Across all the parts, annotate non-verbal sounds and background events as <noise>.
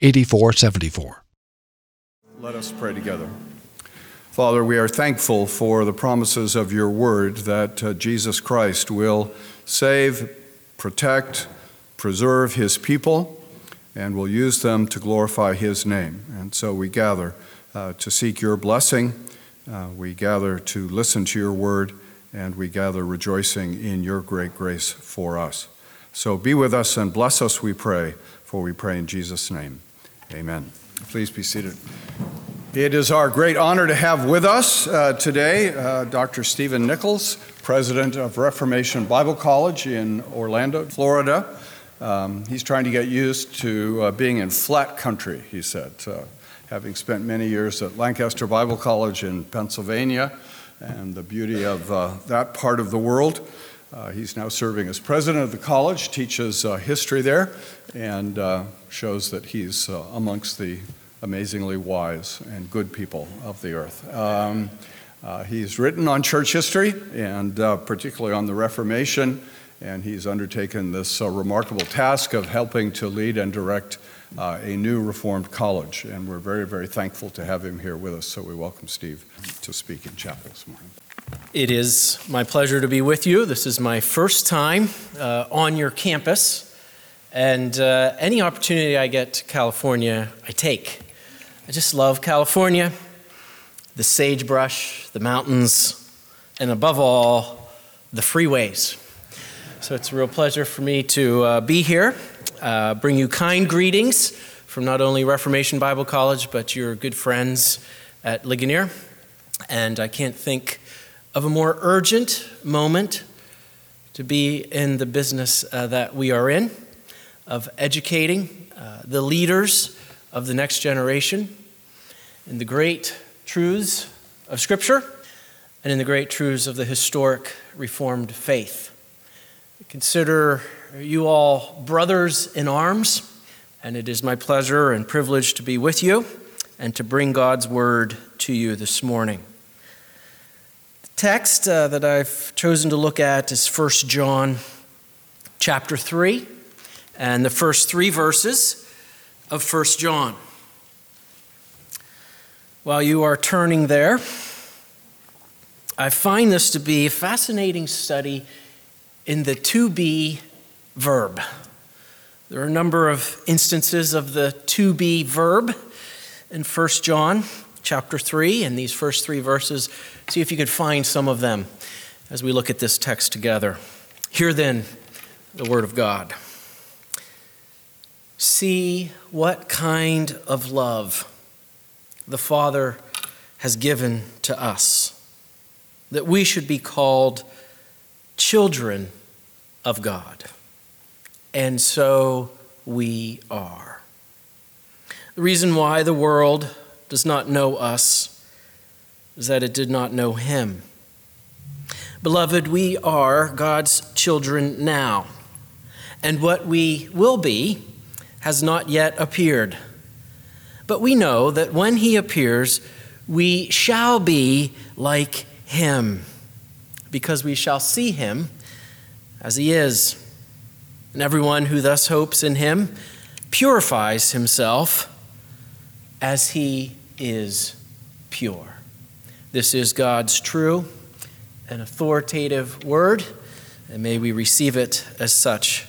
8474. Let us pray together. Father, we are thankful for the promises of your word that uh, Jesus Christ will save, protect, preserve his people, and will use them to glorify his name. And so we gather uh, to seek your blessing. Uh, we gather to listen to your word, and we gather rejoicing in your great grace for us. So be with us and bless us, we pray, for we pray in Jesus' name. Amen. Please be seated. It is our great honor to have with us uh, today uh, Dr. Stephen Nichols, president of Reformation Bible College in Orlando, Florida. Um, he's trying to get used to uh, being in flat country, he said, uh, having spent many years at Lancaster Bible College in Pennsylvania and the beauty of uh, that part of the world. Uh, he's now serving as president of the college, teaches history there, and shows that he's uh, amongst the amazingly wise and good people of the earth. Um, uh, he's written on church history and uh, particularly on the Reformation, and he's undertaken this remarkable task of helping to lead and direct a new Reformed college. And we're very, very thankful to have him here with us. So we welcome Steve to speak in chapel this morning. It is my pleasure to be with you. This is my first time uh, on your campus, and uh, any opportunity I get to California, I take. I just love California, the sagebrush, the mountains, and above all, the freeways. So it's a real pleasure for me to uh, be here, uh, bring you kind greetings from not only Reformation Bible College, but your good friends at Ligonier. And I can't think of a more urgent moment to be in the business uh, that we are in, of educating uh, the leaders of the next generation in the great truths of Scripture and in the great truths of the historic Reformed faith. Consider you all brothers in arms, and it is my pleasure and privilege to be with you and to bring God's word to you this morning The text uh, that I've chosen to look at is 1 John chapter 3 and the first three verses of 1 John. While you are turning there, I find this to be a fascinating study in the to be verb. There are a number of instances of the to be verb in 1 John chapter 3 and these first three verses. See if you could find some of them as we look at this text together. Hear then the word of God. See what kind of love the Father has given to us, that we should be called children of God. And so we are. The reason why the world does not know us is that it did not know him. Beloved, we are God's children now, and what we will be has not yet appeared. But we know that when he appears, we shall be like him, because we shall see him as he is. And everyone who thus hopes in him purifies himself as he is pure. This is God's true and authoritative word, and may we receive it as such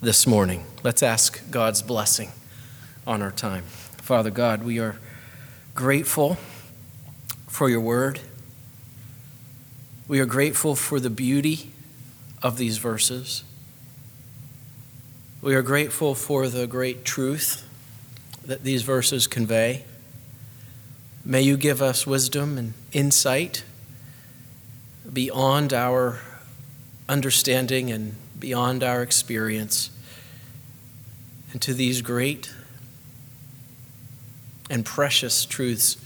this morning. Let's ask God's blessing on our time. Father God, we are grateful for your word. We are grateful for the beauty of these verses. We are grateful for the great truth that these verses convey. May you give us wisdom and insight beyond our understanding and beyond our experience into these great and precious truths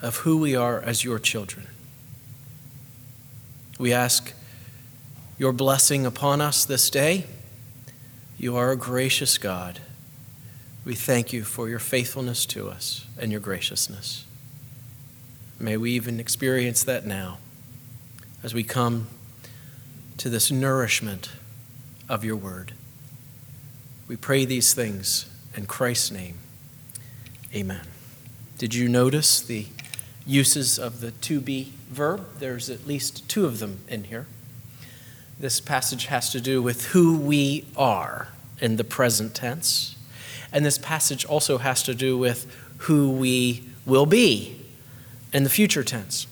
of who we are as your children. We ask your blessing upon us this day. You are a gracious God. We thank you for your faithfulness to us and your graciousness. May we even experience that now as we come to this nourishment of your word. We pray these things in Christ's name. Amen. Did you notice the uses of the to be verb? There's at least two of them in here. This passage has to do with who we are in the present tense. And this passage also has to do with who we will be in the future tense.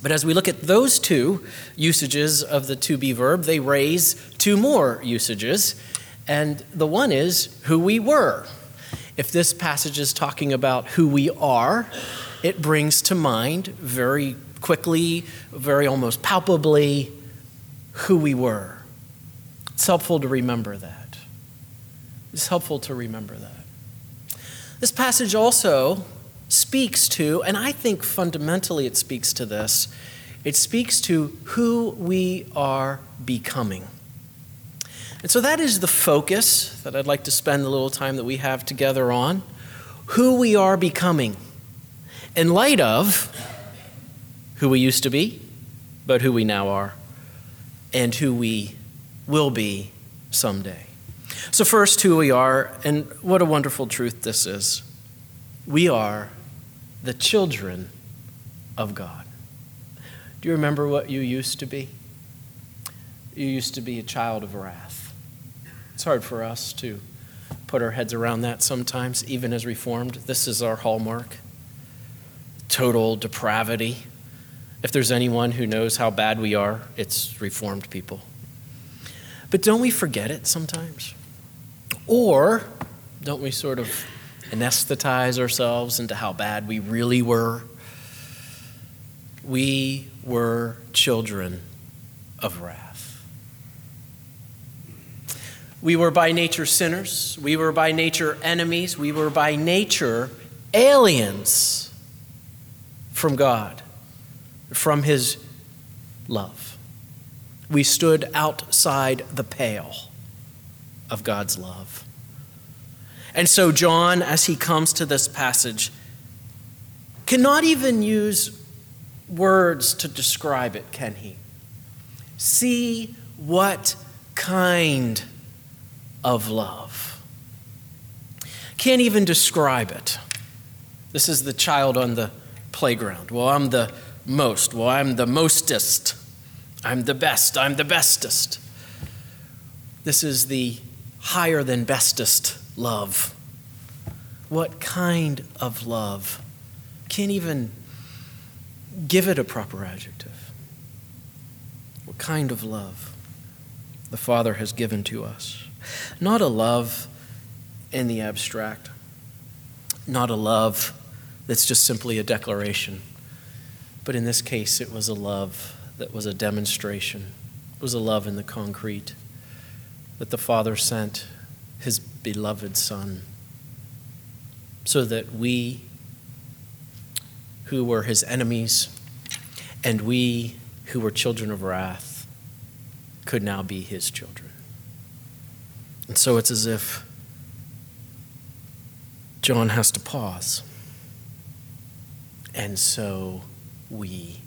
But as we look at those two usages of the to be verb, they raise two more usages. And the one is who we were. If this passage is talking about who we are, it brings to mind very quickly, very almost palpably, who we were. It's helpful to remember that. It's helpful to remember that. This passage also speaks to, and I think fundamentally it speaks to this, it speaks to who we are becoming. And so that is the focus that I'd like to spend the little time that we have together on who we are becoming in light of who we used to be, but who we now are, and who we will be someday. So, first, who we are, and what a wonderful truth this is. We are the children of God. Do you remember what you used to be? You used to be a child of wrath. It's hard for us to put our heads around that sometimes, even as Reformed. This is our hallmark total depravity. If there's anyone who knows how bad we are, it's Reformed people. But don't we forget it sometimes? Or don't we sort of anesthetize ourselves into how bad we really were? We were children of wrath. We were by nature sinners. We were by nature enemies. We were by nature aliens from God, from His love. We stood outside the pale of God's love. And so, John, as he comes to this passage, cannot even use words to describe it, can he? See what kind of love. Can't even describe it. This is the child on the playground. Well, I'm the most. Well, I'm the mostest. I'm the best. I'm the bestest. This is the higher than bestest love. What kind of love? Can't even give it a proper adjective. What kind of love the Father has given to us? Not a love in the abstract, not a love that's just simply a declaration, but in this case, it was a love that was a demonstration. It was a love in the concrete that the Father sent his beloved Son, so that we, who were his enemies, and we who were children of wrath, could now be his children. And so it's as if John has to pause. And so we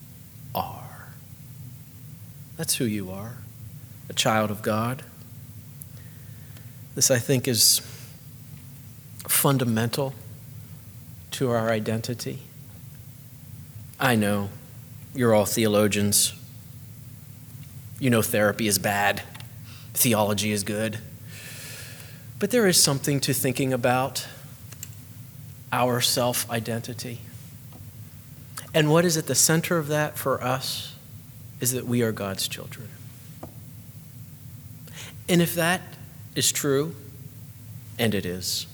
are. That's who you are a child of God. This, I think, is fundamental to our identity. I know you're all theologians. You know therapy is bad, theology is good. But there is something to thinking about our self identity. And what is at the center of that for us is that we are God's children. And if that is true, and it is,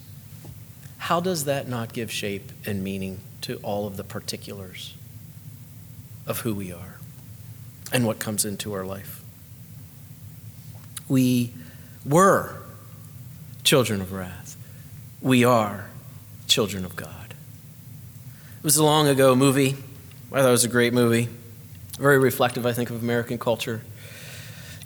how does that not give shape and meaning to all of the particulars of who we are and what comes into our life? We were children of wrath. We are children of God. It was a long ago movie. I thought it was a great movie. Very reflective, I think, of American culture.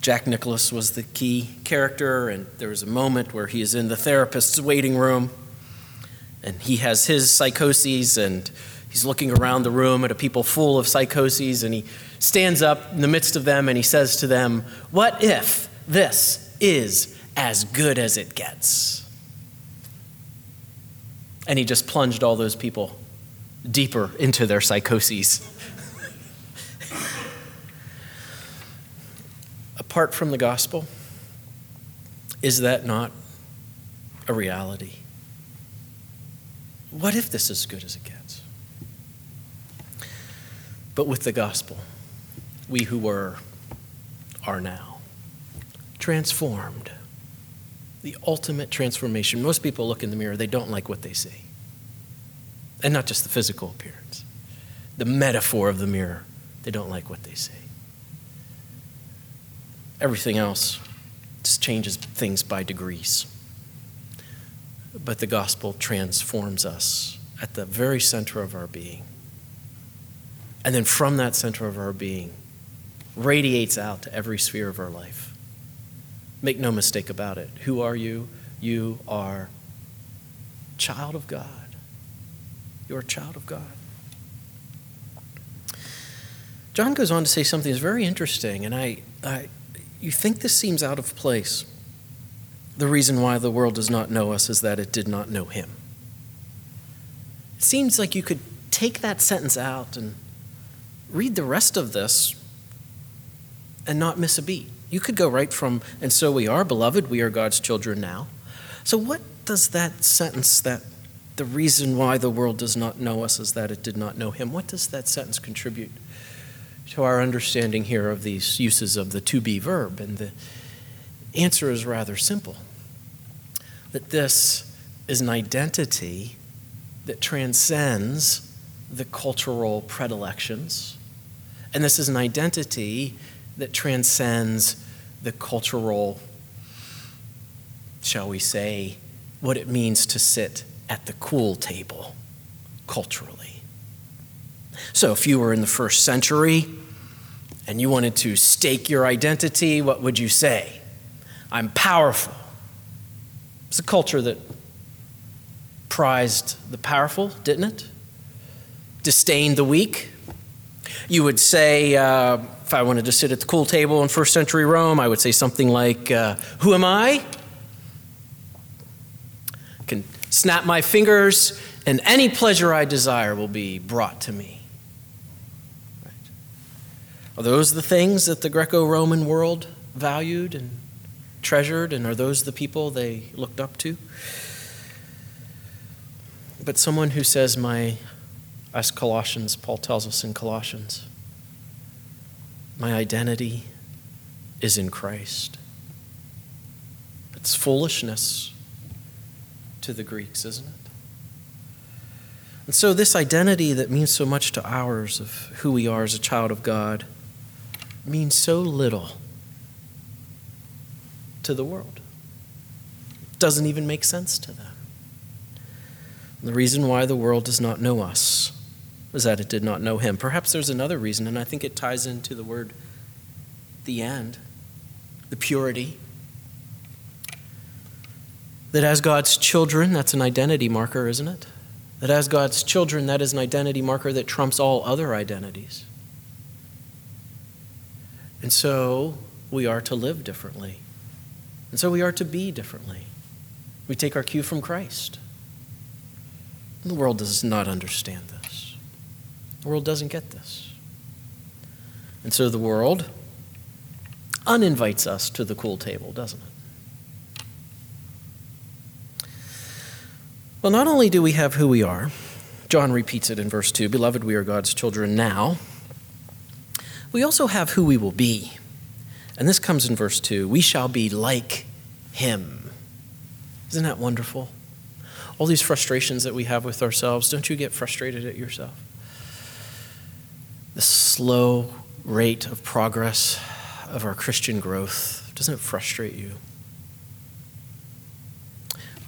Jack Nicholson was the key character, and there was a moment where he is in the therapist's waiting room, and he has his psychoses, and he's looking around the room at a people full of psychoses, and he stands up in the midst of them and he says to them, What if this is as good as it gets? And he just plunged all those people deeper into their psychoses. <laughs> Apart from the gospel, is that not a reality? What if this is good as it gets? But with the gospel, we who were are now. Transformed. The ultimate transformation. Most people look in the mirror, they don't like what they see. And not just the physical appearance, the metaphor of the mirror, they don't like what they see. Everything else just changes things by degrees. But the gospel transforms us at the very center of our being. And then from that center of our being, radiates out to every sphere of our life. Make no mistake about it. Who are you? You are child of God. You're a child of God. John goes on to say something that's very interesting, and I, I, you think this seems out of place. The reason why the world does not know us is that it did not know him. It seems like you could take that sentence out and read the rest of this and not miss a beat. You could go right from, and so we are, beloved, we are God's children now. So, what does that sentence, that the reason why the world does not know us is that it did not know Him, what does that sentence contribute to our understanding here of these uses of the to be verb? And the answer is rather simple that this is an identity that transcends the cultural predilections. And this is an identity that transcends the cultural, shall we say, what it means to sit at the cool table culturally. So, if you were in the first century and you wanted to stake your identity, what would you say? I'm powerful. It's a culture that prized the powerful, didn't it? Disdained the weak. You would say, uh, if I wanted to sit at the cool table in first century Rome, I would say something like, uh, Who am I? I can snap my fingers, and any pleasure I desire will be brought to me. Right. Are those the things that the Greco Roman world valued and treasured, and are those the people they looked up to? But someone who says, My, as Colossians, Paul tells us in Colossians, my identity is in Christ. It's foolishness to the Greeks, isn't it? And so, this identity that means so much to ours of who we are as a child of God means so little to the world. It doesn't even make sense to them. And the reason why the world does not know us was that it did not know him. Perhaps there's another reason, and I think it ties into the word the end, the purity. That as God's children, that's an identity marker, isn't it? That as God's children, that is an identity marker that trumps all other identities. And so we are to live differently. And so we are to be differently. We take our cue from Christ. The world does not understand this. The world doesn't get this. And so the world uninvites us to the cool table, doesn't it? Well, not only do we have who we are, John repeats it in verse 2 Beloved, we are God's children now. We also have who we will be. And this comes in verse 2 We shall be like him. Isn't that wonderful? All these frustrations that we have with ourselves, don't you get frustrated at yourself? The slow rate of progress of our Christian growth, doesn't it frustrate you?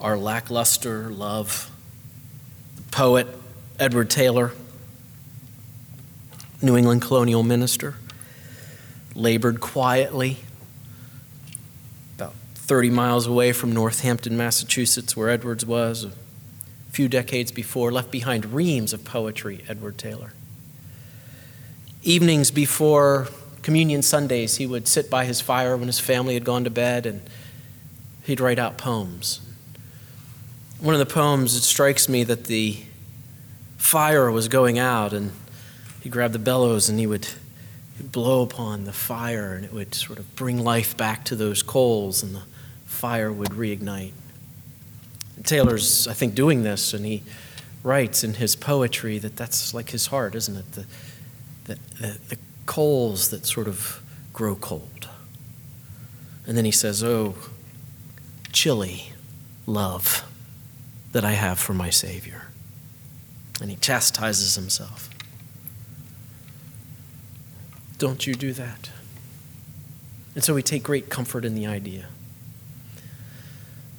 Our lackluster love the poet Edward Taylor, New England colonial minister, labored quietly about 30 miles away from Northampton, Massachusetts, where Edwards was a few decades before, left behind reams of poetry, Edward Taylor. Evenings before communion Sundays, he would sit by his fire when his family had gone to bed and he'd write out poems. One of the poems, it strikes me that the fire was going out and he grabbed the bellows and he would blow upon the fire and it would sort of bring life back to those coals and the fire would reignite. Taylor's, I think, doing this and he writes in his poetry that that's like his heart, isn't it? The, the, the, the coals that sort of grow cold. And then he says, Oh, chilly love that I have for my Savior. And he chastises himself. Don't you do that. And so we take great comfort in the idea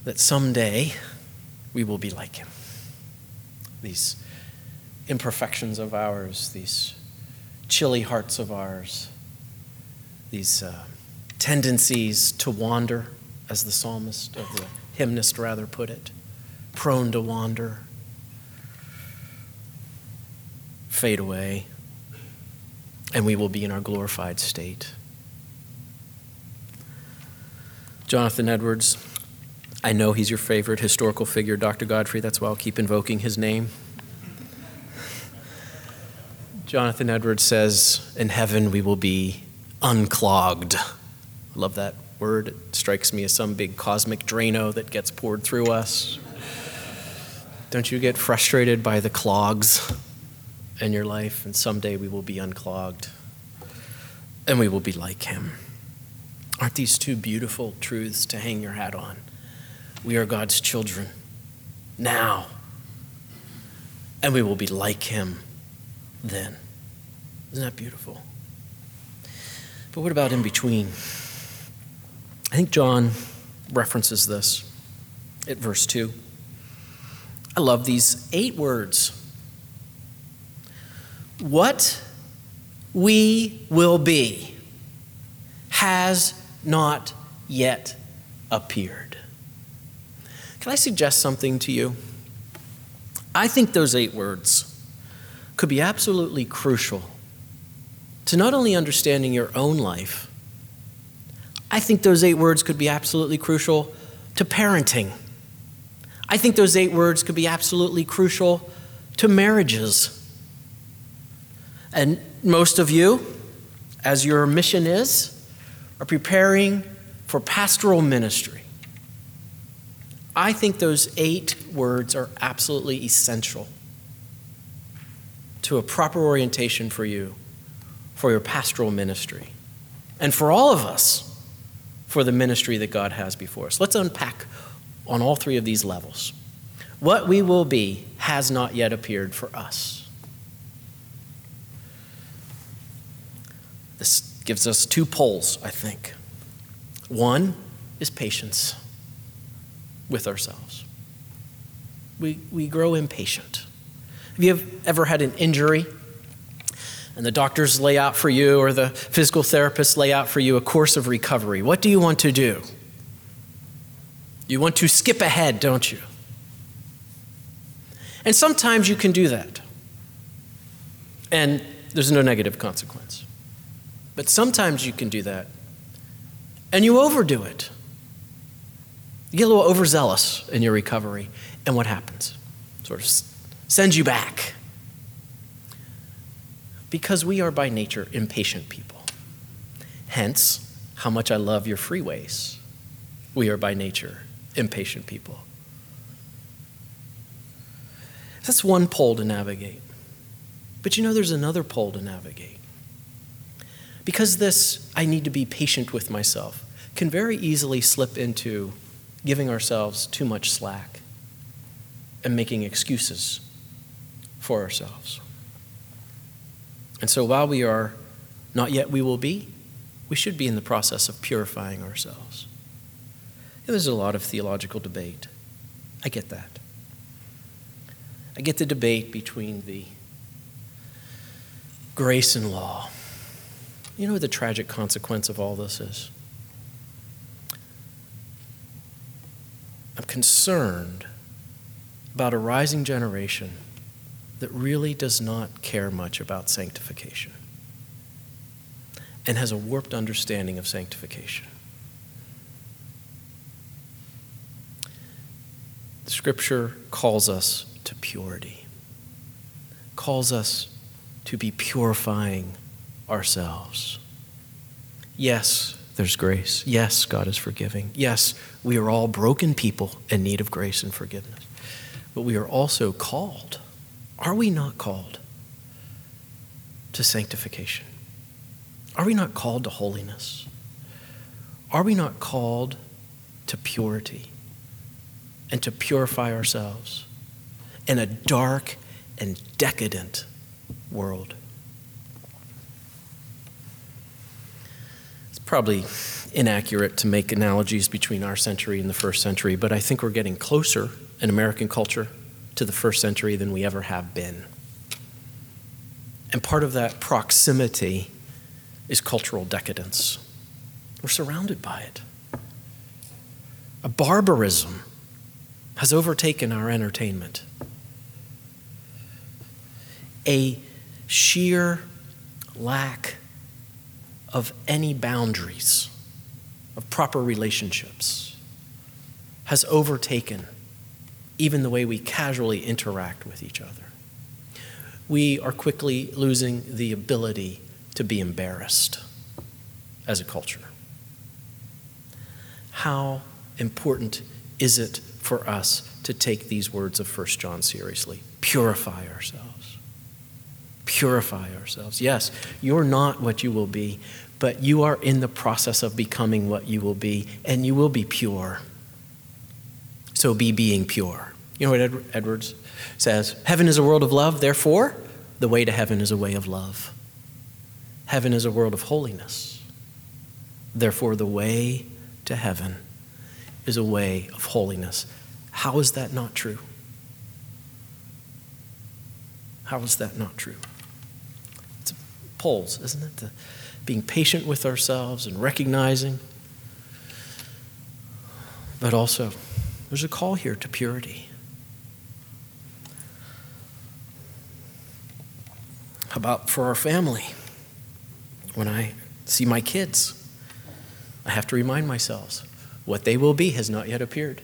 that someday we will be like him. These imperfections of ours, these chilly hearts of ours, these uh, tendencies to wander, as the psalmist, or the hymnist rather, put it, prone to wander, fade away, and we will be in our glorified state. Jonathan Edwards, I know he's your favorite historical figure, Dr. Godfrey. That's why I'll keep invoking his name. Jonathan Edwards says, In heaven we will be unclogged. I love that word. It strikes me as some big cosmic Drano that gets poured through us. Don't you get frustrated by the clogs in your life? And someday we will be unclogged and we will be like him. Aren't these two beautiful truths to hang your hat on? We are God's children now, and we will be like him then. Isn't that beautiful? But what about in between? I think John references this at verse 2. I love these eight words. What we will be has not yet appeared. Can I suggest something to you? I think those eight words could be absolutely crucial to not only understanding your own life, I think those eight words could be absolutely crucial to parenting. I think those eight words could be absolutely crucial to marriages. And most of you, as your mission is, are preparing for pastoral ministry. I think those eight words are absolutely essential to a proper orientation for you for your pastoral ministry and for all of us for the ministry that God has before us. Let's unpack on all three of these levels. What we will be has not yet appeared for us. This gives us two poles, I think. One is patience with ourselves. We, we grow impatient. Have you ever had an injury and the doctors lay out for you or the physical therapists lay out for you a course of recovery? What do you want to do? You want to skip ahead, don't you? And sometimes you can do that. And there's no negative consequence. But sometimes you can do that and you overdo it. You get a little overzealous in your recovery, and what happens? Sort of sends you back. Because we are by nature impatient people. Hence, how much I love your freeways. We are by nature impatient people. That's one pole to navigate. But you know, there's another pole to navigate. Because this, I need to be patient with myself, can very easily slip into giving ourselves too much slack and making excuses for ourselves. And so while we are not yet we will be, we should be in the process of purifying ourselves. There's a lot of theological debate. I get that. I get the debate between the grace and law. You know what the tragic consequence of all this is? I'm concerned about a rising generation that really does not care much about sanctification and has a warped understanding of sanctification. The scripture calls us to purity, calls us to be purifying ourselves. Yes, there's grace. Yes, God is forgiving. Yes, we are all broken people in need of grace and forgiveness. But we are also called. Are we not called to sanctification? Are we not called to holiness? Are we not called to purity and to purify ourselves in a dark and decadent world? It's probably inaccurate to make analogies between our century and the first century, but I think we're getting closer in American culture to the first century than we ever have been. And part of that proximity is cultural decadence. We're surrounded by it. A barbarism has overtaken our entertainment. A sheer lack of any boundaries, of proper relationships, has overtaken even the way we casually interact with each other. We are quickly losing the ability to be embarrassed as a culture. How important is it for us to take these words of 1 John seriously? Purify ourselves. Purify ourselves. Yes, you're not what you will be, but you are in the process of becoming what you will be, and you will be pure. So be being pure. You know what Ed- Edwards says? Heaven is a world of love, therefore, the way to heaven is a way of love. Heaven is a world of holiness. Therefore, the way to heaven is a way of holiness. How is that not true? How is that not true? It's poles, isn't it? The, being patient with ourselves and recognizing. But also, there's a call here to purity. About for our family? when I see my kids. I have to remind myself what they will be has not yet appeared.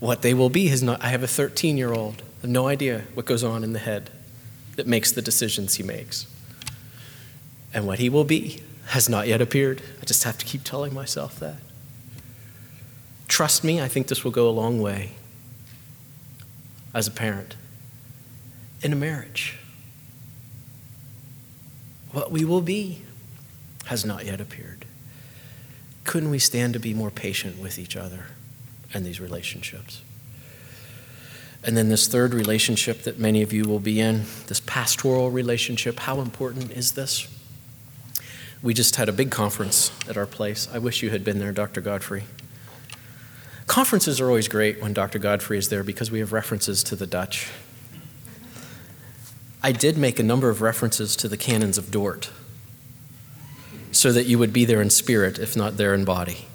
What they will be has not. I have a 13 year old, I have no idea what goes on in the head that makes the decisions he makes. And what he will be has not yet appeared. I just have to keep telling myself that. Trust me, I think this will go a long way as a parent in a marriage. What we will be has not yet appeared. Couldn't we stand to be more patient with each other and these relationships? And then this third relationship that many of you will be in, this pastoral relationship, how important is this? We just had a big conference at our place. I wish you had been there, Dr. Godfrey. Conferences are always great when Dr. Godfrey is there because we have references to the Dutch I did make a number of references to the canons of Dort so that you would be there in spirit, if not there in body.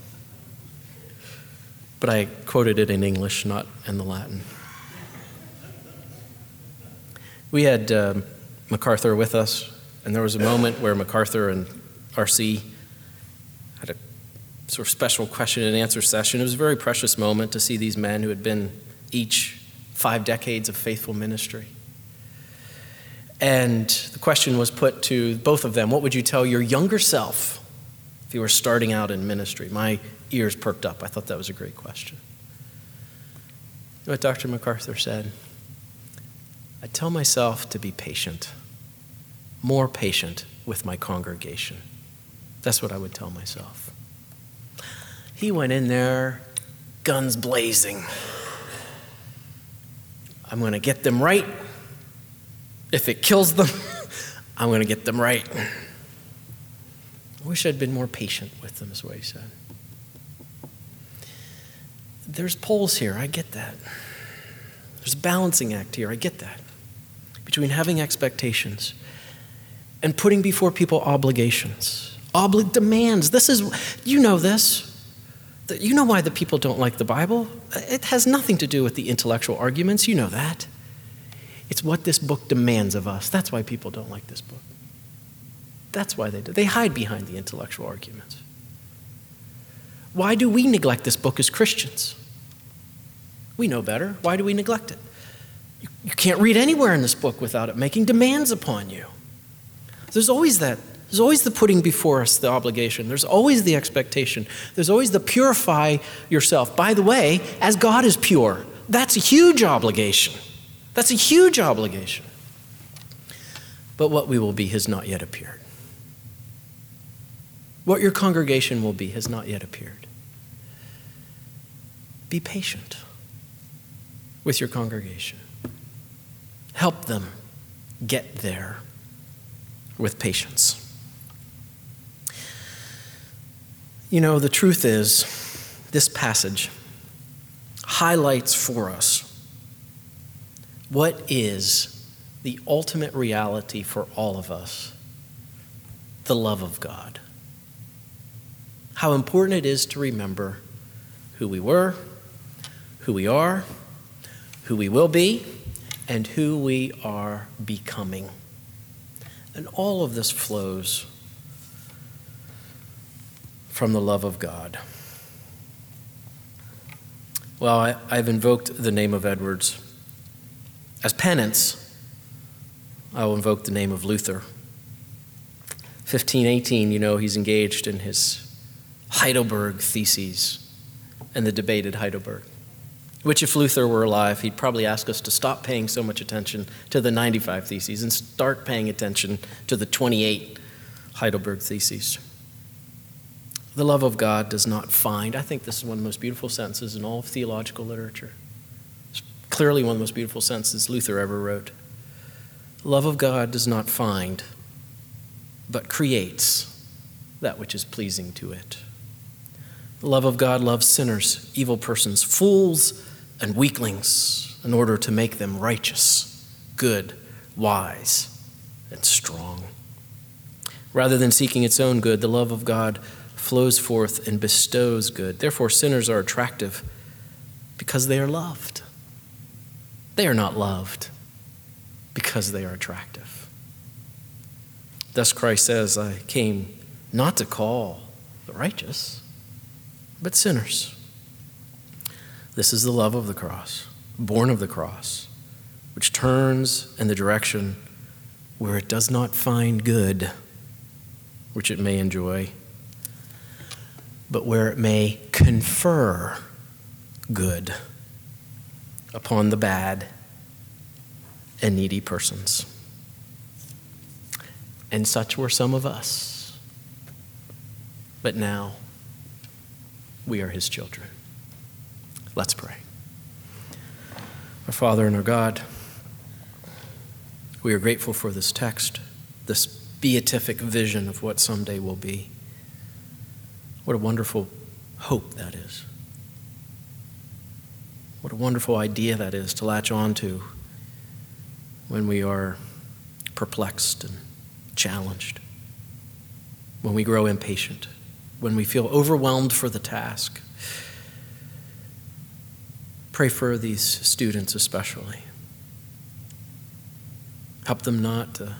But I quoted it in English, not in the Latin. We had uh, MacArthur with us, and there was a moment where MacArthur and RC had a sort of special question and answer session. It was a very precious moment to see these men who had been each five decades of faithful ministry and the question was put to both of them What would you tell your younger self if you were starting out in ministry? My ears perked up. I thought that was a great question. What Dr. MacArthur said? I tell myself to be patient, more patient with my congregation. That's what I would tell myself. He went in there, guns blazing. I'm going to get them right if it kills them, <laughs> I'm going to get them right. I wish I'd been more patient with them, is what he said. There's poles here, I get that. There's a balancing act here, I get that, between having expectations and putting before people obligations, obli- demands. This is, you know this. You know why the people don't like the Bible? It has nothing to do with the intellectual arguments. You know that. It's what this book demands of us. That's why people don't like this book. That's why they do. They hide behind the intellectual arguments. Why do we neglect this book as Christians? We know better. Why do we neglect it? You, you can't read anywhere in this book without it making demands upon you. There's always that. There's always the putting before us the obligation. There's always the expectation. There's always the purify yourself. By the way, as God is pure, that's a huge obligation. That's a huge obligation. But what we will be has not yet appeared. What your congregation will be has not yet appeared. Be patient with your congregation. Help them get there with patience. You know, the truth is, this passage highlights for us what is the ultimate reality for all of us the love of God. How important it is to remember who we were, who we are, who we will be, and who we are becoming. And all of this flows from the love of God. Well, I, have invoked the name of Edwards. As penance, I will invoke the name of Luther. 1518, you know, he's engaged in his Heidelberg theses and the debate at Heidelberg. Which, if Luther were alive, he'd probably ask us to stop paying so much attention to the 95 Theses and start paying attention to the 28 Heidelberg Theses. The love of God does not find, I think this is one of the most beautiful sentences in all of theological literature. Clearly one of the most beautiful sentences Luther ever wrote. Love of God does not find, but creates that which is pleasing to it. The love of God loves sinners, evil persons, fools, and weaklings in order to make them righteous, good, wise, and strong. Rather than seeking its own good, the love of God flows forth and bestows good. Therefore, sinners are attractive because they are loved. They are not loved because they are attractive. Thus, Christ says, I came not to call the righteous, but sinners. This is the love of the cross, born of the cross, which turns in the direction where it does not find good, which it may enjoy, but where it may confer good upon the bad and needy persons. And such were some of us. But now we are his children. Let's pray. Our Father and our God, we are grateful for this text, this beatific vision of what someday will be. What a wonderful hope that is. What a wonderful idea that is to latch on to when we are perplexed and challenged, when we grow impatient, when we feel overwhelmed for the task. Pray for these students especially. Help them not to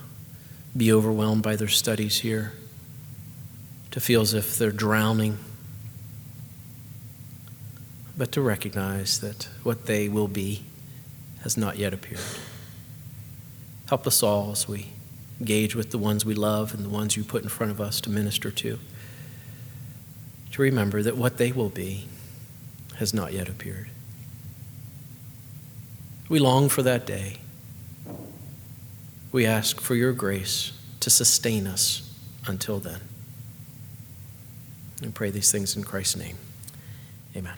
be overwhelmed by their studies here, to feel as if they're drowning, but to recognize that what they will be has not yet appeared. Help us all as we engage with the ones we love and the ones you put in front of us to minister to, to remember that what they will be has not yet appeared. We long for that day. We ask for your grace to sustain us until then. And pray these things in Christ's name. Amen.